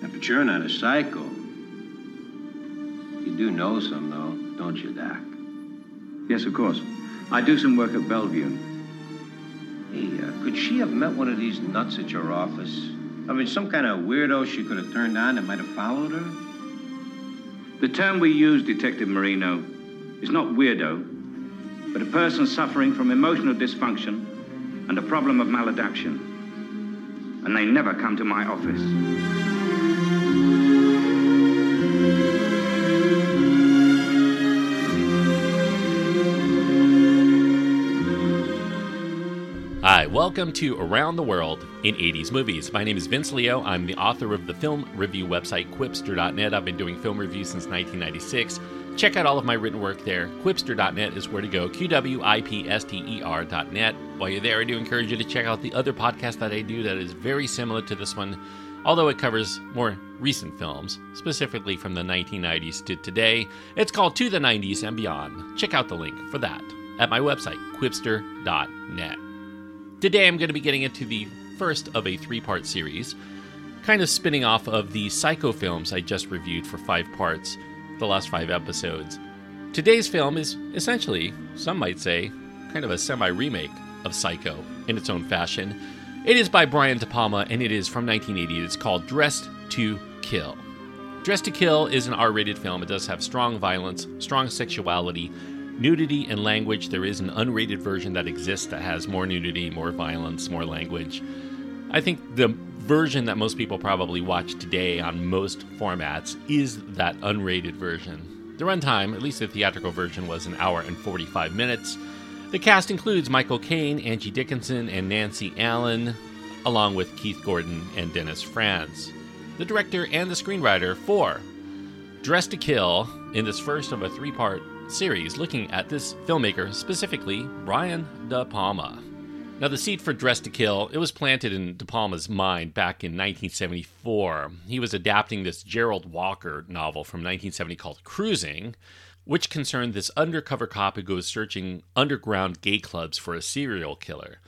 Yeah, but you're not a psycho. You do know some, though, don't you, Doc? Yes, of course. I do some work at Bellevue. Hey, uh, could she have met one of these nuts at your office? I mean, some kind of weirdo she could have turned on that might have followed her? The term we use, Detective Marino, is not weirdo, but a person suffering from emotional dysfunction and a problem of maladaptation. And they never come to my office. Welcome to Around the World in 80s Movies. My name is Vince Leo. I'm the author of the film review website Qwipster.net. I've been doing film reviews since 1996. Check out all of my written work there. Qwipster.net is where to go. Q W I P S T E R.net. While you're there, I do encourage you to check out the other podcast that I do that is very similar to this one, although it covers more recent films, specifically from the 1990s to today. It's called To the 90s and Beyond. Check out the link for that at my website, Qwipster.net. Today I'm going to be getting into the first of a three part series, kind of spinning off of the Psycho films I just reviewed for five parts, the last five episodes. Today's film is essentially, some might say, kind of a semi remake of Psycho in its own fashion. It is by Brian De Palma and it is from 1980. It's called Dressed to Kill. Dressed to Kill is an R rated film. It does have strong violence, strong sexuality, nudity and language. There is an unrated version that exists that has more nudity, more violence, more language. I think the version that most people probably watch today on most formats is that unrated version. The runtime, at least the theatrical version, was an hour and 45 minutes. The cast includes Michael Caine, Angie Dickinson, and Nancy Allen, along with Keith Gordon and Dennis Franz. The director and the screenwriter for Dressed to Kill in this first of a three part series looking at this filmmaker, specifically Brian De Palma. Now, the seed for Dress to Kill, it was planted in De Palma's mind back in 1974. He was adapting this Gerald Walker novel from 1970 called Cruising, which concerned this undercover cop who goes searching underground gay clubs for a serial killer.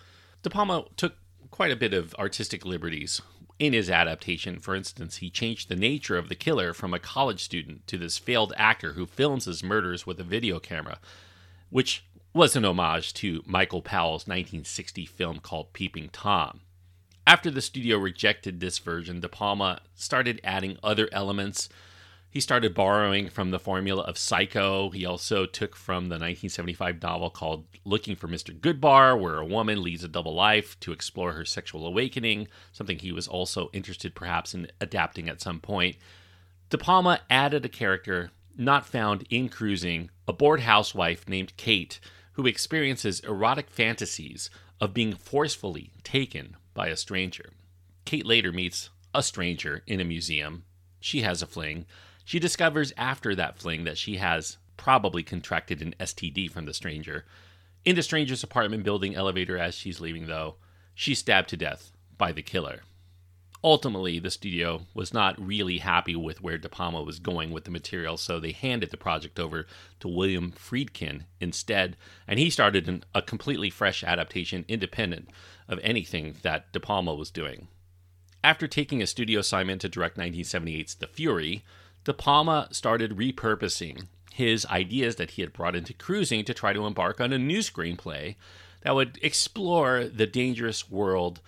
De Palma took quite a bit of artistic liberties in his adaptation. For instance, he changed the nature of the killer from a college student to this failed actor who films his murders with a video camera, which was an homage to Michael Powell's 1960 film called Peeping Tom. After the studio rejected this version, De Palma started adding other elements. He started borrowing from the formula of Psycho. He also took from the 1975 novel called Looking for Mr. Goodbar, where a woman leads a double life to explore her sexual awakening, something he was also interested perhaps in adapting at some point. De Palma added a character not found in Cruising, a bored housewife named Kate who experiences erotic fantasies of being forcefully taken by a stranger. Kate later meets a stranger in a museum. She has a fling. She discovers after that fling that she has probably contracted an STD from the stranger. In the stranger's apartment building elevator as she's leaving, though, she's stabbed to death by the killer. Ultimately, the studio was not really happy with where De Palma was going with the material, so they handed the project over to William Friedkin instead, and he started an, a completely fresh adaptation independent of anything that De Palma was doing. After taking a studio assignment to direct 1978's The Fury, De Palma started repurposing his ideas that he had brought into cruising to try to embark on a new screenplay that would explore the dangerous world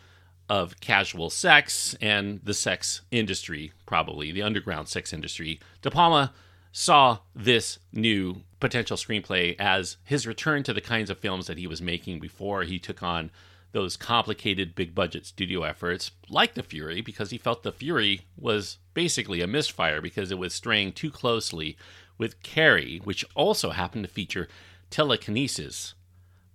of casual sex and the sex industry, probably the underground sex industry. De Palma saw this new potential screenplay as his return to the kinds of films that he was making before he took on those complicated big budget studio efforts like The Fury because he felt The Fury was basically a misfire because it was straying too closely with Carrie, which also happened to feature telekinesis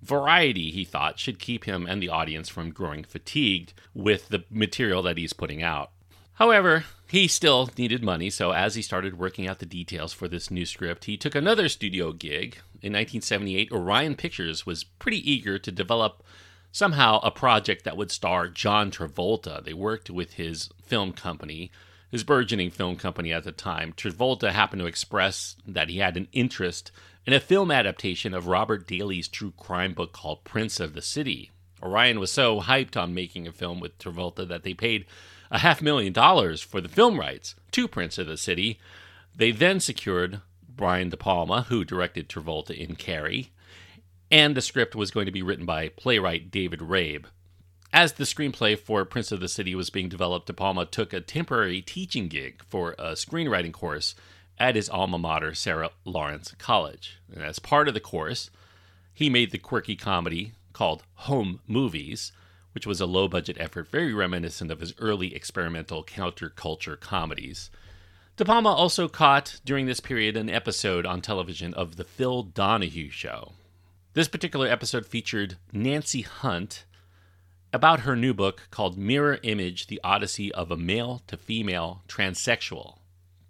Variety, he thought, should keep him and the audience from growing fatigued with the material that he's putting out. However, he still needed money, so as he started working out the details for this new script, he took another studio gig. In 1978, Orion Pictures was pretty eager to develop somehow a project that would star John Travolta. They worked with his film company, his burgeoning film company at the time. Travolta happened to express that he had an interest in a film adaptation of Robert Daly's true crime book called Prince of the City. Orion was so hyped on making a film with Travolta that they paid a half million dollars for the film rights to Prince of the City. They then secured Brian De Palma, who directed Travolta in Carrie, and the script was going to be written by playwright David Rabe. As the screenplay for Prince of the City was being developed, De Palma took a temporary teaching gig for a screenwriting course at his alma mater, Sarah Lawrence College. And as part of the course, he made the quirky comedy called Home Movies, which was a low budget effort very reminiscent of his early experimental counterculture comedies. De Palma also caught during this period an episode on television of The Phil Donahue Show. This particular episode featured Nancy Hunt about her new book called Mirror Image The Odyssey of a Male to Female Transsexual.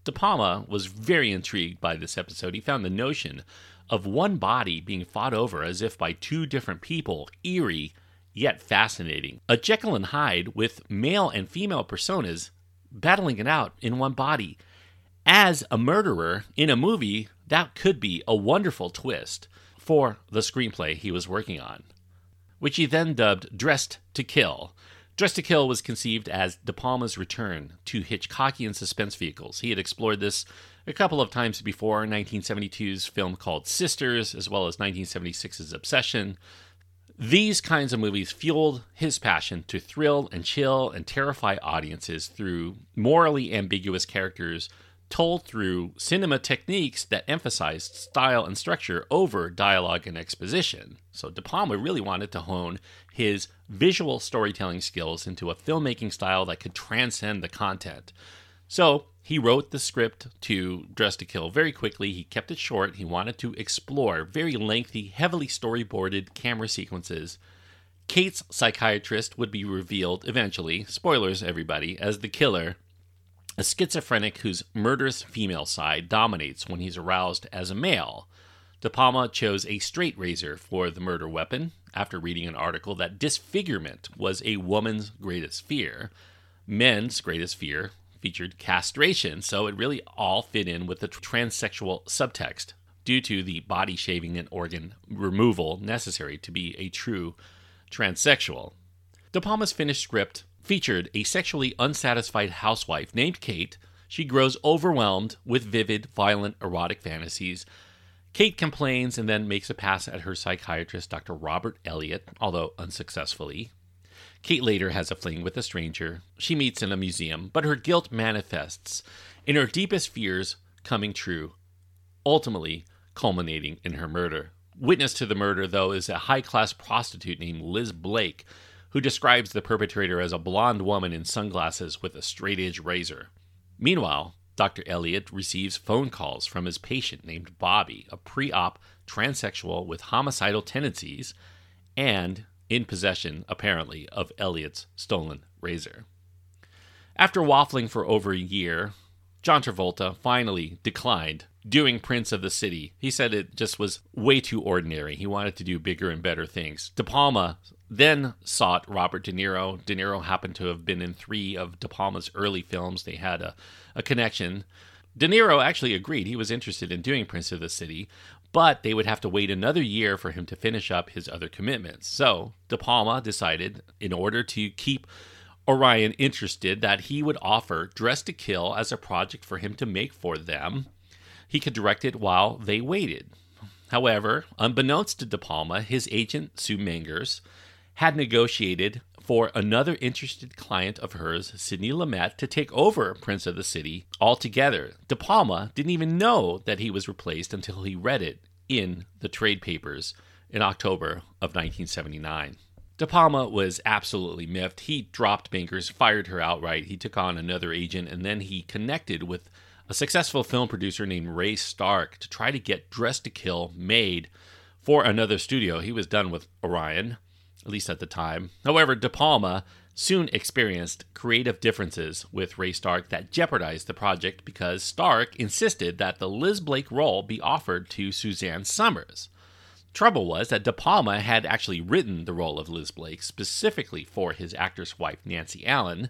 De Palma was very intrigued by this episode. He found the notion of one body being fought over as if by two different people eerie yet fascinating. A Jekyll and Hyde with male and female personas battling it out in one body. As a murderer in a movie, that could be a wonderful twist for the screenplay he was working on, which he then dubbed Dressed to Kill. Dressed to Kill was conceived as De Palma's return to Hitchcockian suspense vehicles. He had explored this a couple of times before 1972's film called Sisters, as well as 1976's Obsession. These kinds of movies fueled his passion to thrill and chill and terrify audiences through morally ambiguous characters told through cinema techniques that emphasized style and structure over dialogue and exposition. So De Palma really wanted to hone his visual storytelling skills into a filmmaking style that could transcend the content. So he wrote the script to Dress to Kill very quickly. He kept it short. He wanted to explore very lengthy, heavily storyboarded camera sequences. Kate's psychiatrist would be revealed eventually, spoilers everybody, as the killer a schizophrenic whose murderous female side dominates when he's aroused as a male. De Palma chose a straight razor for the murder weapon after reading an article that disfigurement was a woman's greatest fear. Men's greatest fear featured castration, so it really all fit in with the transsexual subtext due to the body shaving and organ removal necessary to be a true transsexual. De Palma's finished script featured a sexually unsatisfied housewife named Kate. She grows overwhelmed with vivid, violent, erotic fantasies. Kate complains and then makes a pass at her psychiatrist, Dr. Robert Elliott, although unsuccessfully. Kate later has a fling with a stranger she meets in a museum, but her guilt manifests in her deepest fears coming true, ultimately culminating in her murder. Witness to the murder, though, is a high class prostitute named Liz Blake, who describes the perpetrator as a blonde woman in sunglasses with a straight edge razor. Meanwhile, Dr. Elliott receives phone calls from his patient named Bobby, a pre op transsexual with homicidal tendencies and in possession, apparently, of Elliott's stolen razor. After waffling for over a year, John Travolta finally declined doing Prince of the City. He said it just was way too ordinary. He wanted to do bigger and better things. De Palma then sought Robert De Niro. De Niro happened to have been in three of De Palma's early films. They had a, a connection. De Niro actually agreed. He was interested in doing Prince of the City, but they would have to wait another year for him to finish up his other commitments. So De Palma decided, in order to keep Orion interested, that he would offer Dress to Kill as a project for him to make for them. He could direct it while they waited. However, unbeknownst to De Palma, his agent, Sue Mengers, had negotiated for another interested client of hers, Sidney Lumet, to take over Prince of the City altogether. De Palma didn't even know that he was replaced until he read it in the trade papers in October of 1979. De Palma was absolutely miffed. He dropped Mengers, fired her outright. He took on another agent, and then he connected with a successful film producer named Ray Stark to try to get Dress to Kill made for another studio. He was done with Orion at least at the time. However, De Palma soon experienced creative differences with Ray Stark that jeopardized the project because Stark insisted that the Liz Blake role be offered to Suzanne Somers. Trouble was that De Palma had actually written the role of Liz Blake specifically for his actress wife Nancy Allen.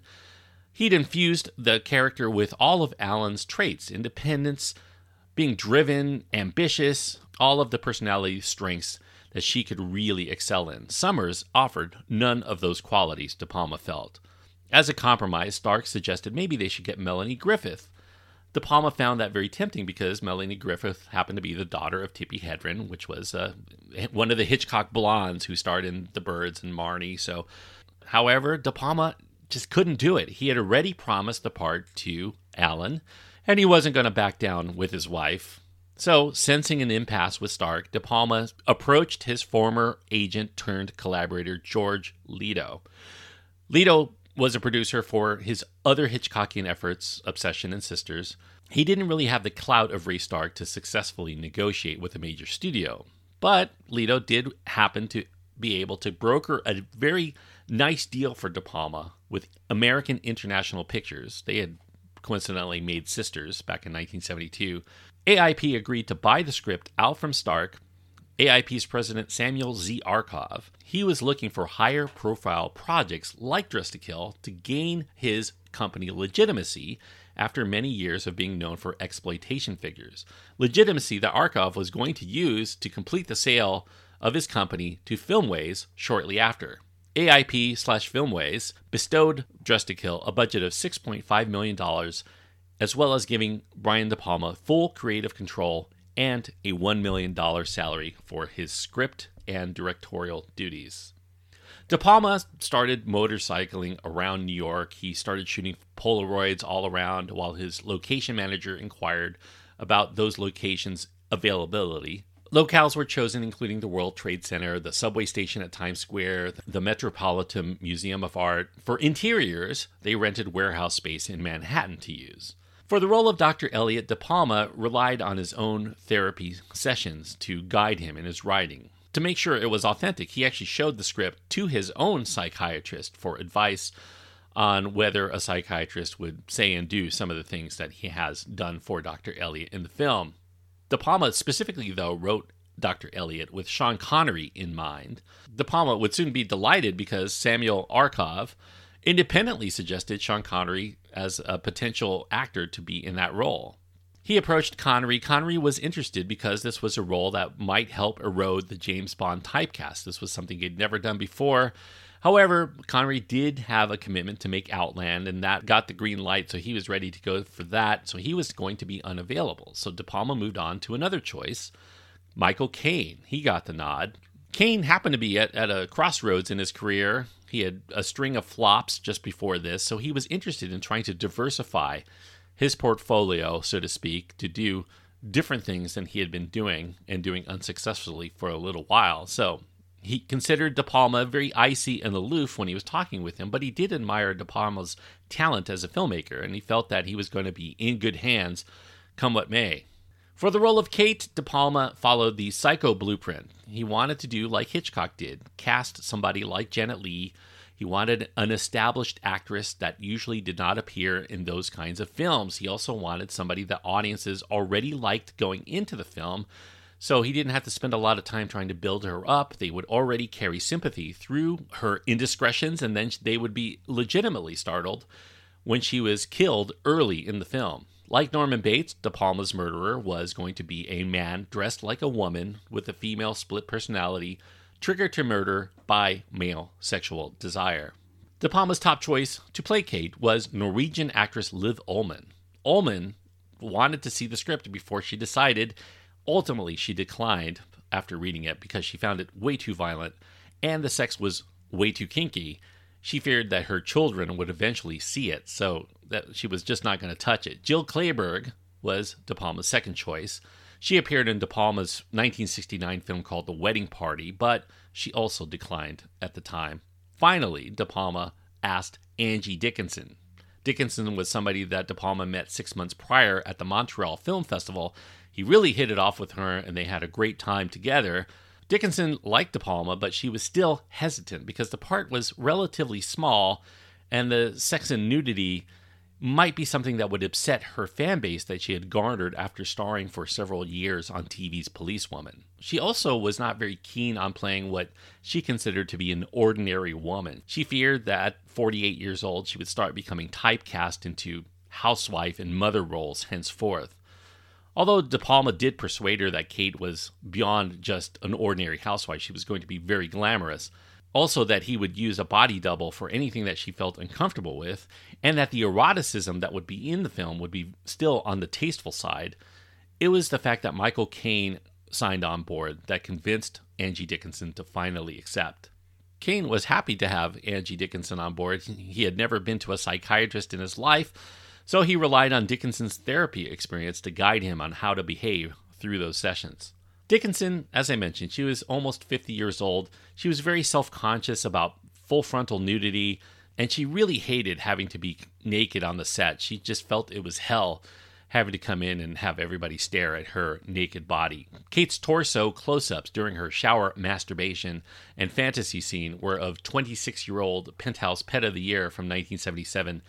He'd infused the character with all of Allen's traits independence, being driven, ambitious, all of the personality strengths that she could really excel in. Somers offered none of those qualities De Palma felt. As a compromise, Stark suggested maybe they should get Melanie Griffith. De Palma found that very tempting because Melanie Griffith happened to be the daughter of Tippi Hedren, which was uh, one of the Hitchcock blondes who starred in The Birds and Marnie. So, however, De Palma just couldn't do it. He had already promised the part to Allen, and he wasn't going to back down with his wife. So, sensing an impasse with Stark, De Palma approached his former agent turned collaborator, George Litto. Litto was a producer for his other Hitchcockian efforts, Obsession and Sisters. He didn't really have the clout of Ray Stark to successfully negotiate with a major studio, but Litto did happen to be able to broker a very nice deal for De Palma with American International Pictures. They had coincidentally made Sisters back in 1972. AIP agreed to buy the script out from Stark. AIP's president Samuel Z. Arkoff, he was looking for higher profile projects like Dress to Kill to gain his company legitimacy after many years of being known for exploitation figures. Legitimacy that Arkoff was going to use to complete the sale of his company to Filmways shortly after. AIP slash Filmways bestowed Dress to Kill a budget of $6.5 million, as well as giving Brian De Palma full creative control and a $1 million salary for his script and directorial duties. De Palma started motorcycling around New York. He started shooting Polaroids all around while his location manager inquired about those locations' availability Locales were chosen, including the World Trade Center, the subway station at Times Square, the Metropolitan Museum of Art. For interiors, they rented warehouse space in Manhattan to use. For the role of Dr. Elliot, De Palma relied on his own therapy sessions to guide him in his writing. To make sure it was authentic, he actually showed the script to his own psychiatrist for advice on whether a psychiatrist would say and do some of the things that he has done for Dr. Elliot in the film. De Palma specifically, though, wrote Dr. Elliot with Sean Connery in mind. De Palma would soon be delighted because Samuel Arkoff independently suggested Sean Connery as a potential actor to be in that role. He approached Connery. Connery was interested because this was a role that might help erode the James Bond typecast. This was something he'd never done before, However, Connery did have a commitment to make Outland, and that got the green light, so he was ready to go for that. So he was going to be unavailable. So De Palma moved on to another choice, Michael Caine. He got the nod. Caine happened to be at, at a crossroads in his career. He had a string of flops just before this, so he was interested in trying to diversify his portfolio, so to speak, to do different things than he had been doing and doing unsuccessfully for a little while. So he considered De Palma very icy and aloof when he was talking with him, but he did admire De Palma's talent as a filmmaker, and he felt that he was going to be in good hands come what may. For the role of Kate, De Palma followed the psycho blueprint. He wanted to do like Hitchcock did cast somebody like Janet Leigh. He wanted an established actress that usually did not appear in those kinds of films. He also wanted somebody that audiences already liked going into the film so he didn't have to spend a lot of time trying to build her up. They would already carry sympathy through her indiscretions, and then they would be legitimately startled when she was killed early in the film. Like Norman Bates, De Palma's murderer was going to be a man dressed like a woman with a female split personality, triggered to murder by male sexual desire. De Palma's top choice to play Kate was Norwegian actress Liv Ullmann. Ullmann wanted to see the script before she decided, Ultimately, she declined after reading it because she found it way too violent and the sex was way too kinky. She feared that her children would eventually see it, so that she was just not going to touch it. Jill Clayburgh was De Palma's second choice. She appeared in De Palma's 1969 film called The Wedding Party, but she also declined at the time. Finally, De Palma asked Angie Dickinson. Dickinson was somebody that De Palma met six months prior at the Montreal Film Festival he really hit it off with her and they had a great time together. Dickinson liked De Palma, but she was still hesitant because the part was relatively small and the sex and nudity might be something that would upset her fan base that she had garnered after starring for several years on TV's Policewoman. She also was not very keen on playing what she considered to be an ordinary woman. She feared that at 48 years old she would start becoming typecast into housewife and mother roles henceforth. Although De Palma did persuade her that Kate was beyond just an ordinary housewife, she was going to be very glamorous. Also, that he would use a body double for anything that she felt uncomfortable with, and that the eroticism that would be in the film would be still on the tasteful side. It was the fact that Michael Caine signed on board that convinced Angie Dickinson to finally accept. Caine was happy to have Angie Dickinson on board. He had never been to a psychiatrist in his life, so he relied on Dickinson's therapy experience to guide him on how to behave through those sessions. Dickinson, as I mentioned, she was almost 50 years old. She was very self conscious about full frontal nudity, and she really hated having to be naked on the set. She just felt it was hell having to come in and have everybody stare at her naked body. Kate's torso close ups during her shower masturbation and fantasy scene were of 26 year old Penthouse Pet of the Year from 1977,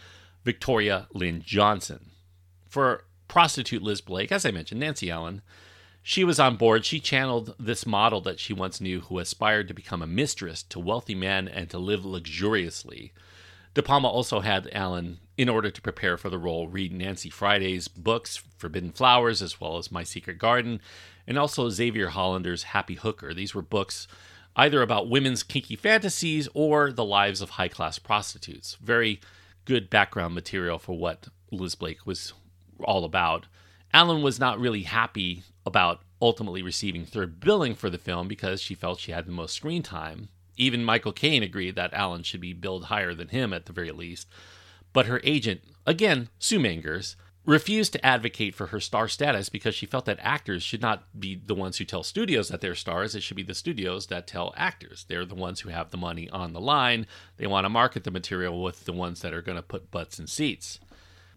Victoria Lynn Johnson. For prostitute Liz Blake, as I mentioned, Nancy Allen, she was on board. She channeled this model that she once knew who aspired to become a mistress to wealthy men and to live luxuriously. De Palma also had Allen, in order to prepare for the role, read Nancy Friday's books, Forbidden Flowers, as well as My Secret Garden, and also Xaviera Hollander's Happy Hooker. These were books either about women's kinky fantasies or the lives of high class prostitutes. Very good background material for what Liz Blake was all about. Allen was not really happy about ultimately receiving third billing for the film because she felt she had the most screen time. Even Michael Caine agreed that Allen should be billed higher than him at the very least. But her agent, again, Sue Mengers, refused to advocate for her star status because she felt that actors should not be the ones who tell studios that they're stars. It should be the studios that tell actors. They're the ones who have the money on the line. They want to market the material with the ones that are going to put butts in seats.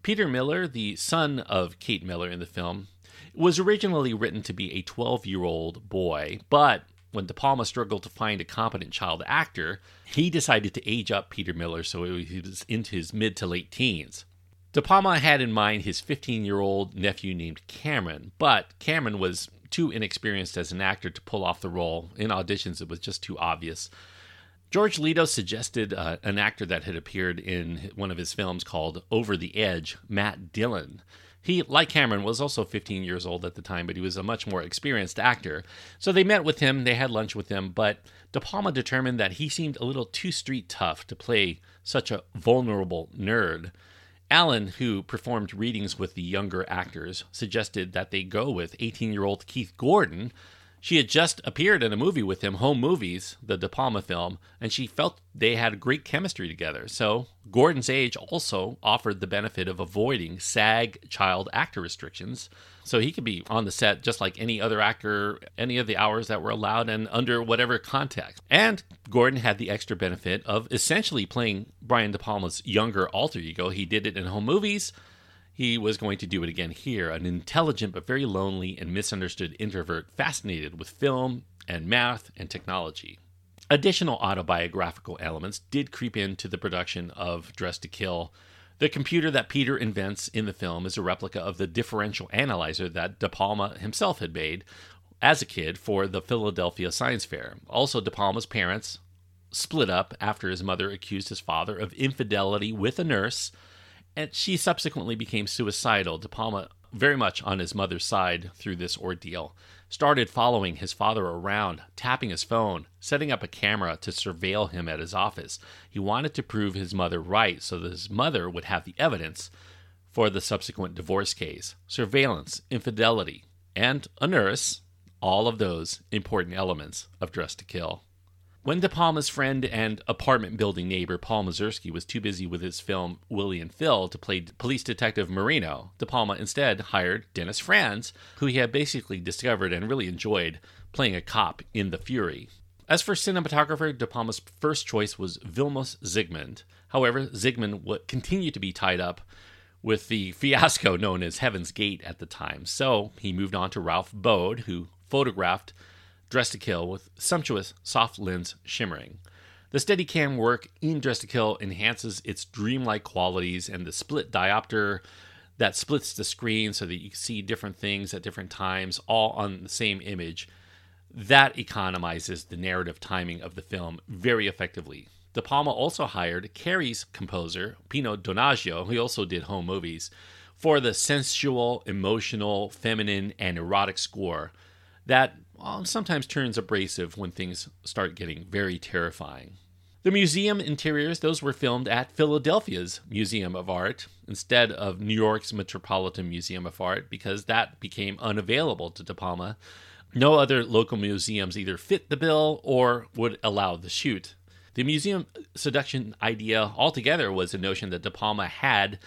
Peter Miller, the son of Kate Miller in the film, was originally written to be a 12 year old boy, but when De Palma struggled to find a competent child actor, he decided to age up Peter Miller so he was into his mid to late teens. De Palma had in mind his 15 year old nephew named Cameron, but Cameron was too inexperienced as an actor to pull off the role. In auditions, it was just too obvious. George Litto suggested uh, an actor that had appeared in one of his films called Over the Edge, Matt Dillon. He, like Cameron, was also 15 years old at the time, but he was a much more experienced actor. So they met with him, they had lunch with him, but De Palma determined that he seemed a little too street tough to play such a vulnerable nerd. Allen, who performed readings with the younger actors, suggested that they go with 18 year old Keith Gordon, she had just appeared in a movie with him, Home Movies, the De Palma film, and she felt they had great chemistry together. So Gordon's age also offered the benefit of avoiding SAG child actor restrictions. So he could be on the set just like any other actor, any of the hours that were allowed and under whatever context. And Gordon had the extra benefit of essentially playing Brian De Palma's younger alter ego. He did it in Home Movies he was going to do it again here an intelligent but very lonely and misunderstood introvert fascinated with film and math and technology. Additional autobiographical elements did creep into the production of Dressed to Kill. The computer that Peter invents in the film is a replica of the differential analyzer that De Palma himself had made as a kid for the Philadelphia Science Fair. Also, De Palma's parents split up after his mother accused his father of infidelity with a nurse and she subsequently became suicidal. De Palma, very much on his mother's side through this ordeal, started following his father around, tapping his phone, setting up a camera to surveil him at his office. He wanted to prove his mother right so that his mother would have the evidence for the subsequent divorce case. Surveillance, infidelity, and a nurse, all of those important elements of Dressed to Kill. When De Palma's friend and apartment building neighbor Paul Mazursky was too busy with his film Willie and Phil to play police detective Marino, De Palma instead hired Dennis Franz, who he had basically discovered and really enjoyed playing a cop in The Fury. As for cinematographer, De Palma's first choice was Vilmos Zsigmond. However, Zsigmond would continue to be tied up with the fiasco known as Heaven's Gate at the time, so he moved on to Ralph Bode, who photographed Dressed to Kill with sumptuous soft lens shimmering. The Steadicam work in Dressed to Kill enhances its dreamlike qualities, and the split diopter that splits the screen so that you can see different things at different times, all on the same image, that economizes the narrative timing of the film very effectively. De Palma also hired Carrie's composer, Pino Donaggio, who also did home movies, for the sensual, emotional, feminine, and erotic score that well, sometimes turns abrasive when things start getting very terrifying. The museum interiors, those were filmed at Philadelphia's Museum of Art instead of New York's Metropolitan Museum of Art because that became unavailable to De Palma. No other local museums either fit the bill or would allow the shoot. The museum seduction idea altogether was a notion that De Palma had.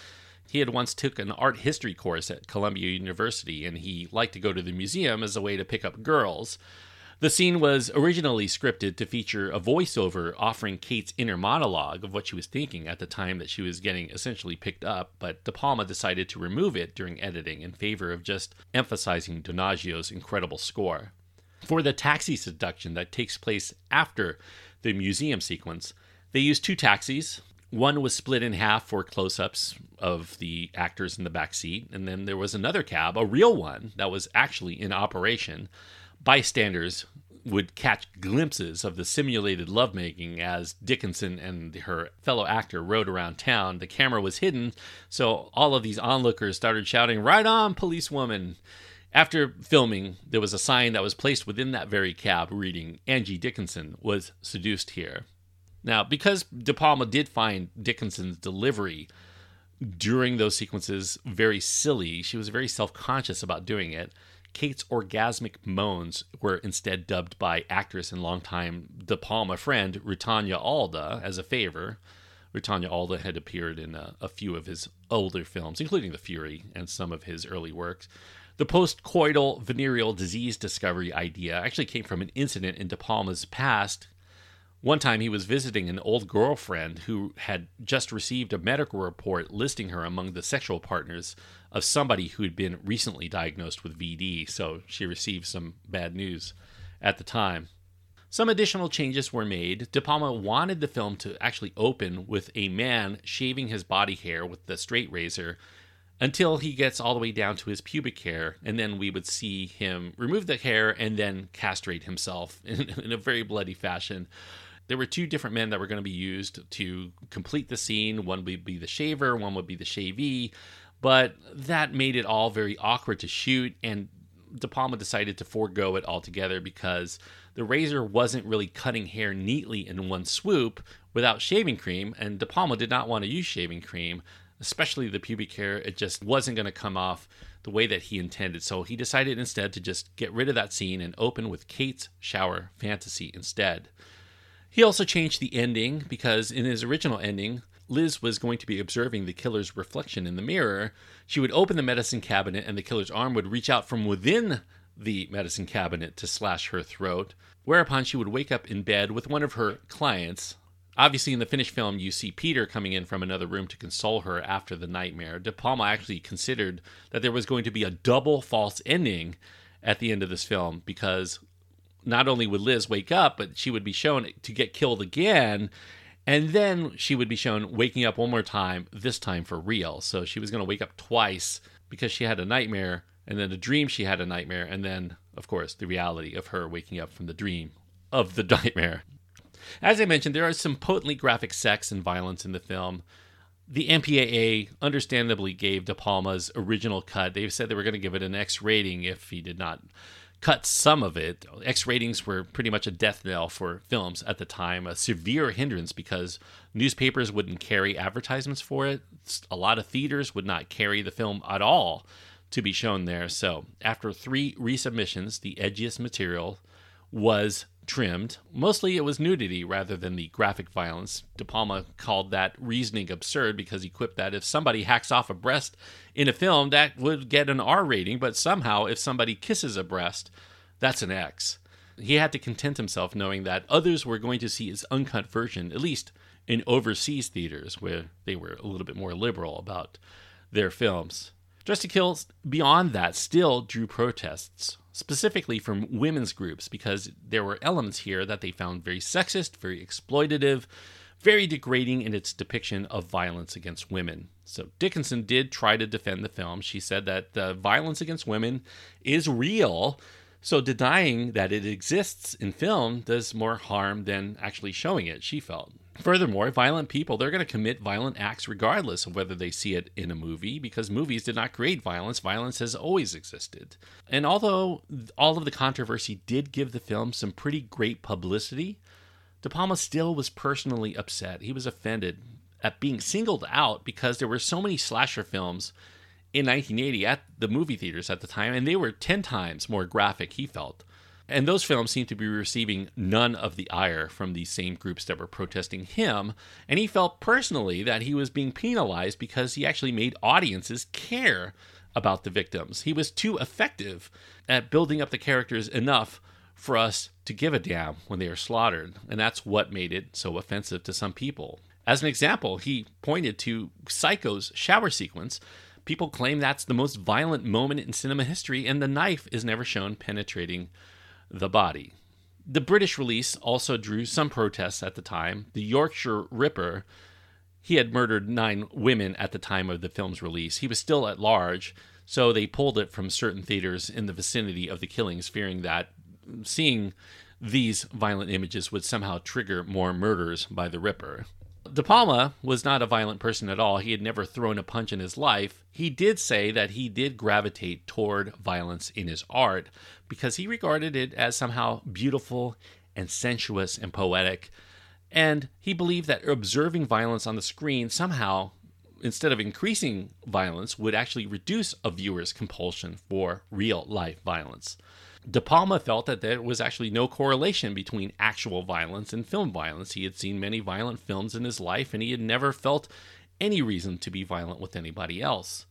He had once took an art history course at Columbia University and he liked to go to the museum as a way to pick up girls. The scene was originally scripted to feature a voiceover offering Kate's inner monologue of what she was thinking at the time that she was getting essentially picked up, but De Palma decided to remove it during editing in favor of just emphasizing Donaggio's incredible score. For the taxi seduction that takes place after the museum sequence, they used two taxis. One was split in half for close ups of the actors in the back seat, and then there was another cab, a real one, that was actually in operation bystanders would catch glimpses of the simulated lovemaking as Dickinson and her fellow actor rode around town. The camera was hidden, so all of these onlookers started shouting, Right on, policewoman! After filming, there was a sign that was placed within that very cab reading, Angie Dickinson was seduced here. Now, because De Palma did find Dickinson's delivery during those sequences very silly, she was very self conscious about doing it Kate's orgasmic moans were instead dubbed by actress and longtime De Palma friend Rutanya Alda as a favor. Rutanya Alda had appeared in a, a, few of his older films, including The Fury and some of his early works. The postcoital venereal disease discovery idea actually came from an incident in De Palma's past one time he was visiting an old girlfriend who had just received a medical report listing her among the sexual partners of somebody who had been recently diagnosed with VD, so she received some bad news at the time. Some additional changes were made. De Palma wanted the film to actually open with a man shaving his body hair with the straight razor until he gets all the way down to his pubic hair, and then we would see him remove the hair and then castrate himself in, in a very bloody fashion there were two different men that were going to be used to complete the scene. One would be the shaver, one would be the shavee, but that made it all very awkward to shoot. And De Palma decided to forego it altogether because the razor wasn't really cutting hair neatly in one swoop without shaving cream, and De Palma did not want to use shaving cream, especially the pubic hair. It just wasn't going to come off the way that he intended. So he decided instead to just get rid of that scene and open with Kate's shower fantasy instead. He also changed the ending because in his original ending, Liz was going to be observing the killer's reflection in the mirror. She would open the medicine cabinet and the killer's arm would reach out from within the medicine cabinet to slash her throat, whereupon she would wake up in bed with one of her clients. Obviously, in the finished film, you see Peter coming in from another room to console her after the nightmare. De Palma actually considered that there was going to be a double false ending at the end of this film because not only would Liz wake up, but she would be shown to get killed again. And then she would be shown waking up one more time, this time for real. So she was going to wake up twice because she had a nightmare, and then a dream she had a nightmare, and then, of course, the reality of her waking up from the dream of the nightmare. As I mentioned, there are some potently graphic sex and violence in the film. The MPAA understandably gave De Palma's original cut. They said they were going to give it an X rating if he did not cut some of it. X ratings were pretty much a death knell for films at the time, a severe hindrance because newspapers wouldn't carry advertisements for it. A lot of theaters would not carry the film at all to be shown there. So, after three resubmissions, the edgiest material was trimmed. Mostly it was nudity rather than the graphic violence. De Palma called that reasoning absurd because he quipped that if somebody hacks off a breast in a film, that would get an R rating, but somehow if somebody kisses a breast, that's an X. He had to content himself knowing that others were going to see his uncut version, at least in overseas theaters where they were a little bit more liberal about their films. Dressed to Kill, beyond that, still drew protests specifically from women's groups, because there were elements here that they found very sexist, very exploitative, very degrading in its depiction of violence against women. So Dickinson did try to defend the film. She said that the violence against women is real. So denying that it exists in film does more harm than actually showing it, she felt. Furthermore, violent people, they're going to commit violent acts regardless of whether they see it in a movie because movies did not create violence. Violence has always existed. And although all of the controversy did give the film some pretty great publicity, De Palma still was personally upset. He was offended at being singled out because there were so many slasher films in 1980 at the movie theaters at the time, and they were 10 times more graphic, he felt. And those films seemed to be receiving none of the ire from these same groups that were protesting him. And he felt personally that he was being penalized because he actually made audiences care about the victims. He was too effective at building up the characters enough for us to give a damn when they are slaughtered. And that's what made it so offensive to some people. As an example, he pointed to Psycho's shower sequence People claim that's the most violent moment in cinema history, and the knife is never shown penetrating the body. The British release also drew some protests at the time. The Yorkshire Ripper, he had murdered nine women at the time of the film's release. He was still at large, so they pulled it from certain theaters in the vicinity of the killings, fearing that seeing these violent images would somehow trigger more murders by the Ripper. De Palma was not a violent person at all. He had never thrown a punch in his life. He did say that he did gravitate toward violence in his art because he regarded it as somehow beautiful and sensuous and poetic. And he believed that observing violence on the screen somehow, instead of increasing violence, would actually reduce a viewer's compulsion for real life violence. De Palma felt that there was actually no correlation between actual violence and film violence. He had seen many violent films in his life, and he had never felt any reason to be violent with anybody else.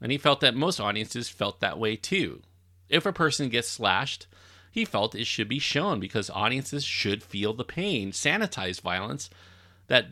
And he felt that most audiences felt that way too. If a person gets slashed, he felt it should be shown because audiences should feel the pain. Sanitized violence that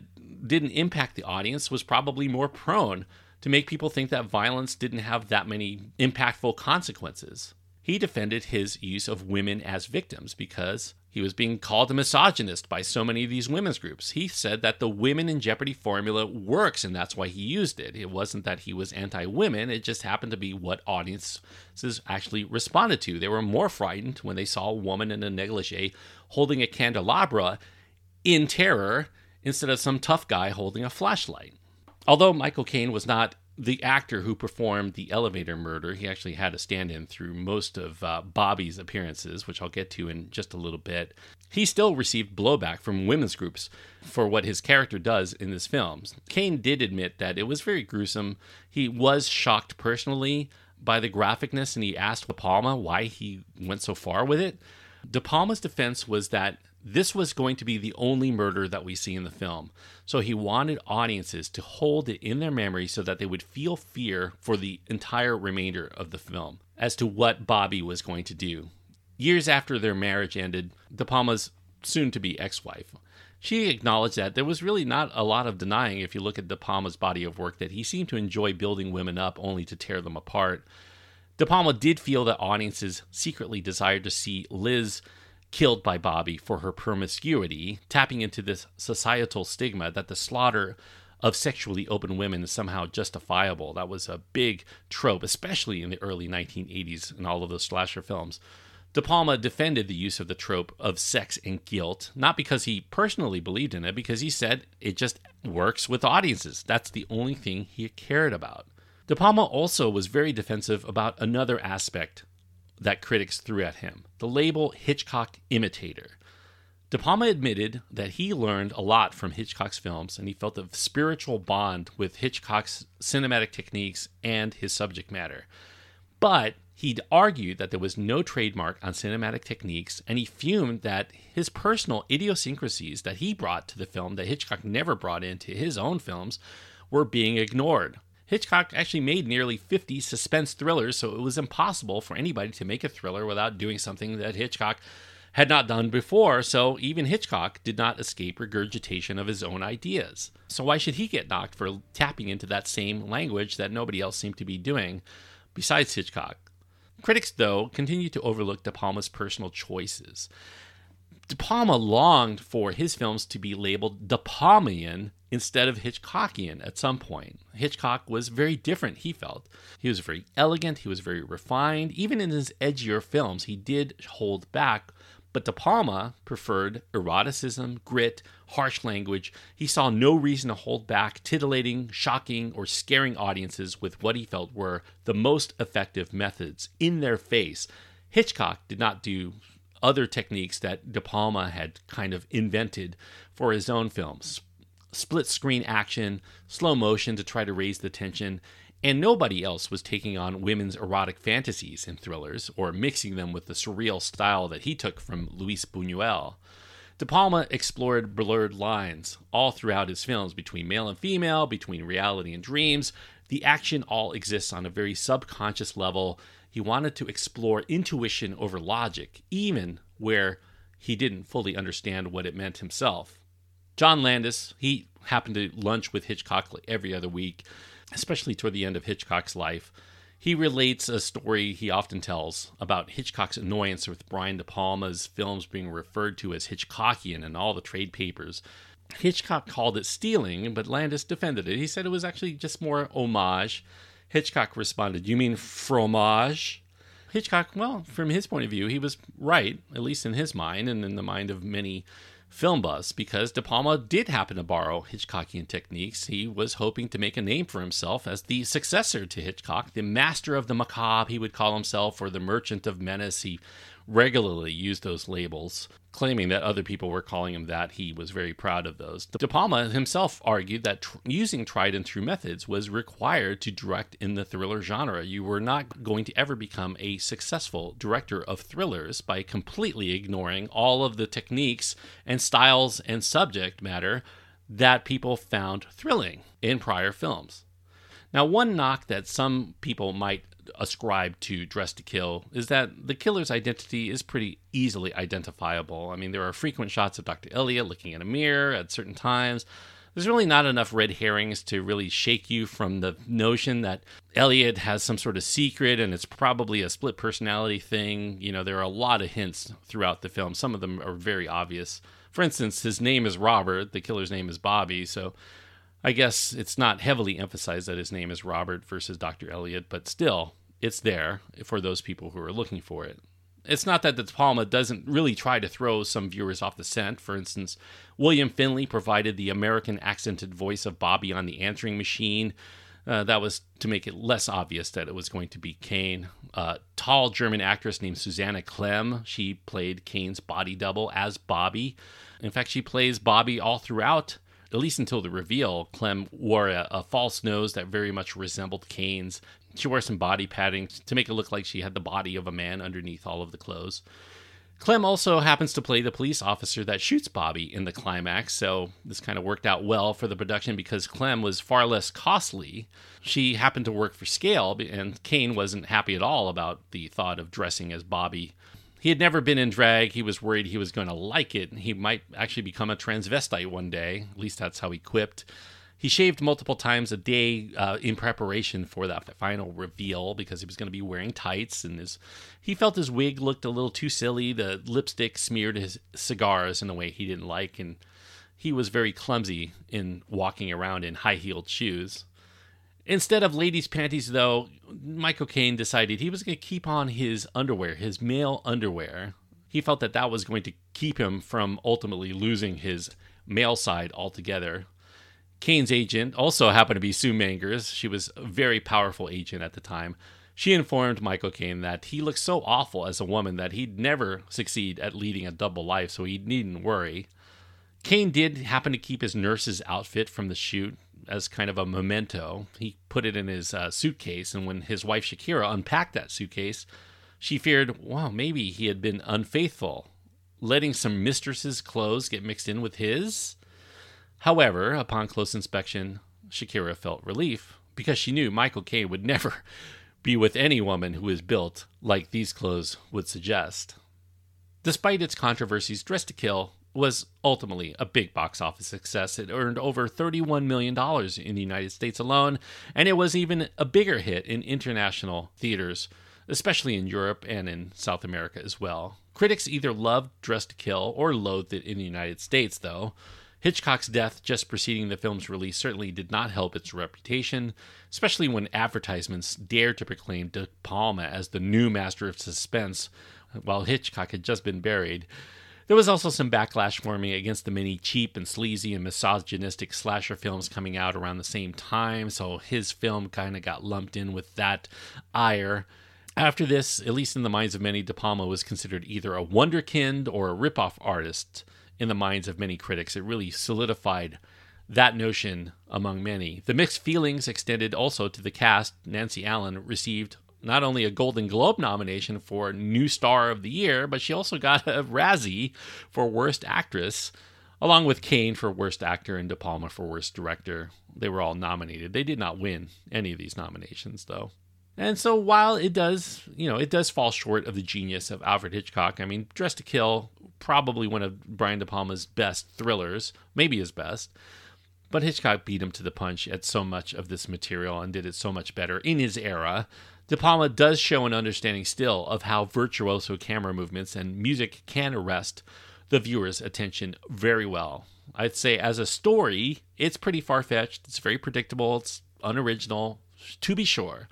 didn't impact the audience was probably more prone to make people think that violence didn't have that many impactful consequences. He defended his use of women as victims because he was being called a misogynist by so many of these women's groups. He said that the women in jeopardy formula works and that's why he used it. It wasn't that he was anti women, it just happened to be what audiences actually responded to. They were more frightened when they saw a woman in a negligee holding a candelabra in terror instead of some tough guy holding a flashlight. Although Michael Caine was not the actor who performed the elevator murder, he actually had a stand in through most of uh, Bobby's appearances, which I'll get to in just a little bit. He still received blowback from women's groups for what his character does in this film. Caine did admit that it was very gruesome. He was shocked personally by the graphicness, and he asked De Palma why he went so far with it. De Palma's defense was that this was going to be the only murder that we see in the film. So he wanted audiences to hold it in their memory so that they would feel fear for the entire remainder of the film as to what Bobby was going to do. Years after their marriage ended, De Palma's soon to be ex wife, she acknowledged that there was really not a lot of denying, if you look at De Palma's body of work, that he seemed to enjoy building women up only to tear them apart. De Palma did feel that audiences secretly desired to see Liz killed by Bobby for her promiscuity, tapping into this societal stigma that the slaughter of sexually open women is somehow justifiable. That was a big trope, especially in the early 1980s in all of those slasher films. De Palma defended the use of the trope of sex and guilt, not because he personally believed in it, because he said it just works with audiences. That's the only thing he cared about. De Palma also was very defensive about another aspect that critics threw at him the label Hitchcock imitator. De Palma admitted that he learned a lot from Hitchcock's films and he felt a spiritual bond with Hitchcock's cinematic techniques and his subject matter. But he'd argued that there was no trademark on cinematic techniques and he fumed that his personal idiosyncrasies that he brought to the film that Hitchcock never brought into his own films were being ignored. Hitchcock actually made nearly 50 suspense thrillers, so it was impossible for anybody to make a thriller without doing something that Hitchcock had not done before, so even Hitchcock did not escape regurgitation of his own ideas. So why should he get knocked for tapping into that same language that nobody else seemed to be doing besides Hitchcock? Critics, though, continue to overlook De Palma's personal choices. De Palma longed for his films to be labeled De Palmian instead of Hitchcockian at some point. Hitchcock was very different, he felt. He was very elegant, he was very refined. Even in his edgier films, he did hold back, but De Palma preferred eroticism, grit, harsh language. He saw no reason to hold back titillating, shocking, or scaring audiences with what he felt were the most effective methods in their face. Hitchcock did not do other techniques that De Palma had kind of invented for his own films split screen action, slow motion to try to raise the tension, and nobody else was taking on women's erotic fantasies in thrillers or mixing them with the surreal style that he took from Luis Buñuel. De Palma explored blurred lines all throughout his films between male and female, between reality and dreams. The action all exists on a very subconscious level. He wanted to explore intuition over logic, even where he didn't fully understand what it meant himself. John Landis, he happened to lunch with Hitchcock every other week, especially toward the end of Hitchcock's life. He relates a story he often tells about Hitchcock's annoyance with Brian De Palma's films being referred to as Hitchcockian in all the trade papers. Hitchcock called it stealing, but Landis defended it. He said it was actually just more homage. Hitchcock responded, You mean fromage? Hitchcock, well, from his point of view, he was right, at least in his mind and in the mind of many film buffs, because De Palma did happen to borrow Hitchcockian techniques. He was hoping to make a name for himself as the successor to Hitchcock, the master of the macabre, he would call himself, or the merchant of menace. He regularly used those labels, claiming that other people were calling him that. He was very proud of those. De Palma himself argued that tr- using tried and true methods was required to direct in the thriller genre. You were not going to ever become a successful director of thrillers by completely ignoring all of the techniques and styles and subject matter that people found thrilling in prior films. Now, one knock that some people might ascribed to Dressed to Kill is that the killer's identity is pretty easily identifiable. I mean, there are frequent shots of Dr. Elliot looking in a mirror at certain times. There's really not enough red herrings to really shake you from the notion that Elliot has some sort of secret and it's probably a split personality thing. You know, there are a lot of hints throughout the film. Some of them are very obvious. For instance, his name is Robert, the killer's name is Bobby, so I guess it's not heavily emphasized that his name is Robert versus Dr. Elliot, but still, it's there for those people who are looking for it. It's not that De Palma doesn't really try to throw some viewers off the scent. For instance, William Finley provided the American accented voice of Bobby on the answering machine. Uh, that was to make it less obvious that it was going to be Caine. Uh, tall German actress named Susanna Clemm. She played Caine's body double as Bobby. In fact, she plays Bobby all throughout at least until the reveal, Clemm wore a, a, false nose that very much resembled Caine's. She wore some body padding to make it look like she had the body of a man underneath all of the clothes. Clemm also happens to play the police officer that shoots Bobby in the climax, so this kind of worked out well for the production because Clemm was far less costly. She happened to work for scale, and Caine wasn't happy at all about the thought of dressing as Bobby. He had never been in drag. He was worried he was going to like it. He might actually become a transvestite one day. At least that's how he quipped. He shaved multiple times a day uh, in preparation for that final reveal because he was going to be wearing tights and his he felt his wig looked a little too silly. The lipstick smeared his cigars in a way he didn't like, and he was very clumsy in walking around in high heeled shoes. Instead of ladies' panties, though, Michael Caine decided he was going to keep on his underwear, his male underwear. He felt that that was going to keep him from ultimately losing his male side altogether. Caine's agent also happened to be Sue Mengers. She was a very powerful agent at the time. She informed Michael Caine that he looked so awful as a woman that he'd never succeed at leading a double life, so he needn't worry. Caine did happen to keep his nurse's outfit from the shoot as kind of a memento. He put it in his uh, suitcase, and when his wife Shakira unpacked that suitcase, she feared, well, maybe he had been unfaithful, letting some mistress's clothes get mixed in with his. However, upon close inspection, Shakira felt relief because she knew Michael Caine would never be with any woman who is built like these clothes would suggest. Despite its controversies, Dressed to Kill was ultimately a big box office success. It earned over $31 million in the United States alone, and it was even a bigger hit in international theaters, especially in Europe and in South America as well. Critics either loved Dressed to Kill or loathed it in the United States, though. Hitchcock's death just preceding the film's release certainly did not help its reputation, especially when advertisements dared to proclaim De Palma as the new master of suspense while Hitchcock had just been buried. There was also some backlash forming against the many cheap and sleazy and misogynistic slasher films coming out around the same time, so his film kind of got lumped in with that ire. After this, at least in the minds of many, De Palma was considered either a wonderkind or a ripoff artist in the minds of many critics. It really solidified that notion among many. The mixed feelings extended also to the cast. Nancy Allen received not only a Golden Globe nomination for New Star of the Year, but she also got a Razzie for Worst Actress, along with Caine for Worst Actor and De Palma for Worst Director. They were all nominated. They did not win any of these nominations, though. And so while it does, you know, it does fall short of the genius of Alfred Hitchcock, I mean, Dressed to Kill, probably one of Brian De Palma's best thrillers, maybe his best. But Hitchcock beat him to the punch at so much of this material and did it so much better in his era De Palma does show an understanding still of how virtuoso camera movements and music can arrest the viewer's attention very well. I'd say, as a story, it's pretty far fetched, it's very predictable, it's unoriginal, to be sure.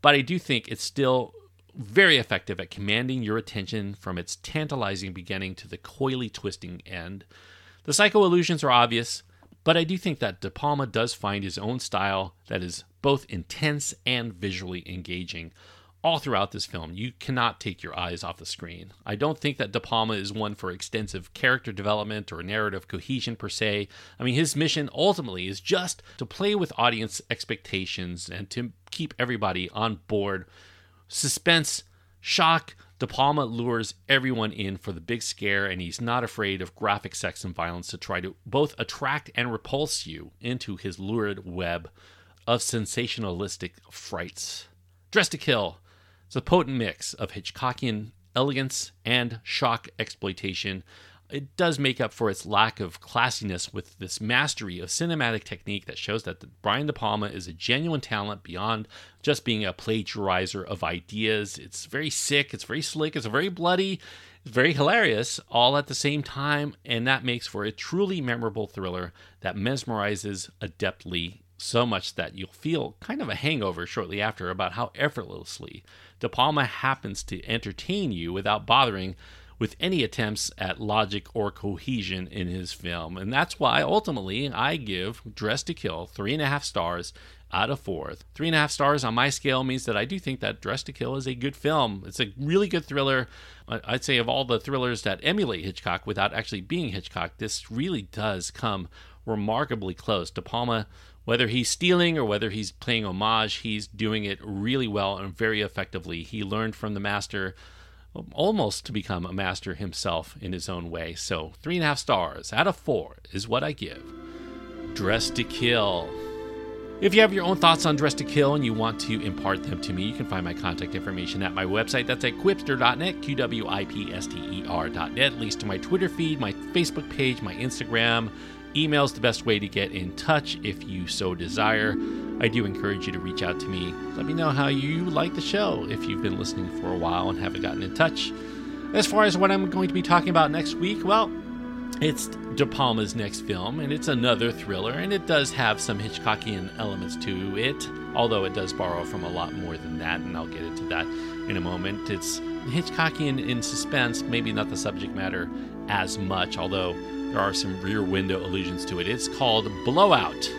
But I do think it's still very effective at commanding your attention from its tantalizing beginning to the coyly twisting end. The psycho illusions are obvious, but I do think that De Palma does find his own style that is both intense and visually engaging all throughout this film. You cannot take your eyes off the screen. I don't think that De Palma is one for extensive character development or narrative cohesion per se. I mean, his mission ultimately is just to play with audience expectations and to keep everybody on board. Suspense, shock, De Palma lures everyone in for the big scare, and he's not afraid of graphic sex and violence to try to both attract and repulse you into his lurid web of sensationalistic frights. Dressed to Kill is a potent mix of Hitchcockian elegance and shock exploitation. It does make up for its lack of classiness with this mastery of cinematic technique that shows that Brian De Palma is a genuine talent beyond just being a plagiarizer of ideas. It's very sick, it's very slick, it's very bloody, it's very hilarious all at the same time, and that makes for a truly memorable thriller that mesmerizes adeptly so much that you'll feel kind of a hangover shortly after about how effortlessly De Palma happens to entertain you without bothering with any attempts at logic or cohesion in his film. And that's why ultimately I give Dressed to Kill three and a half stars out of four. Three and a half stars on my scale means that I do think that Dressed to Kill is a good film. It's a really good thriller. I'd say of all the thrillers that emulate Hitchcock without actually being Hitchcock, this really does come remarkably close. De Palma whether he's stealing or whether he's playing homage, he's doing it really well and very effectively. He learned from the master almost to become a master himself in his own way. So, three and a half stars out of four is what I give. Dressed to Kill. If you have your own thoughts on Dressed to Kill and you want to impart them to me, you can find my contact information at my website. That's at qwipster.net, Q W I P S T E R.net. Links to my Twitter feed, my Facebook page, my Instagram, Email is the best way to get in touch if you so desire. I do encourage you to reach out to me. Let me know how you like the show if you've been listening for a while and haven't gotten in touch. As far as what I'm going to be talking about next week, well, it's De Palma's next film, and it's another thriller, and it does have some Hitchcockian elements to it, although it does borrow from a lot more than that, and I'll get into that in a moment. It's Hitchcockian in suspense, maybe not the subject matter as much, although there are some rear window allusions to it. It's called Blowout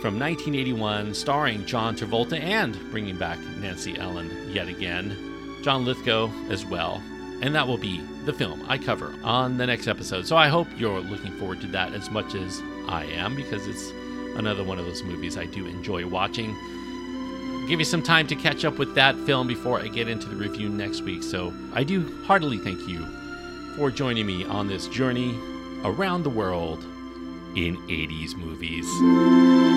from 1981, starring John Travolta and bringing back Nancy Allen yet again, John Lithgow as well. And that will be the film I cover on the next episode. So I hope you're looking forward to that as much as I am because it's another one of those movies I do enjoy watching. give you some time to catch up with that film before I get into the review next week. So I do heartily thank you for joining me on this journey around the world in 80s movies.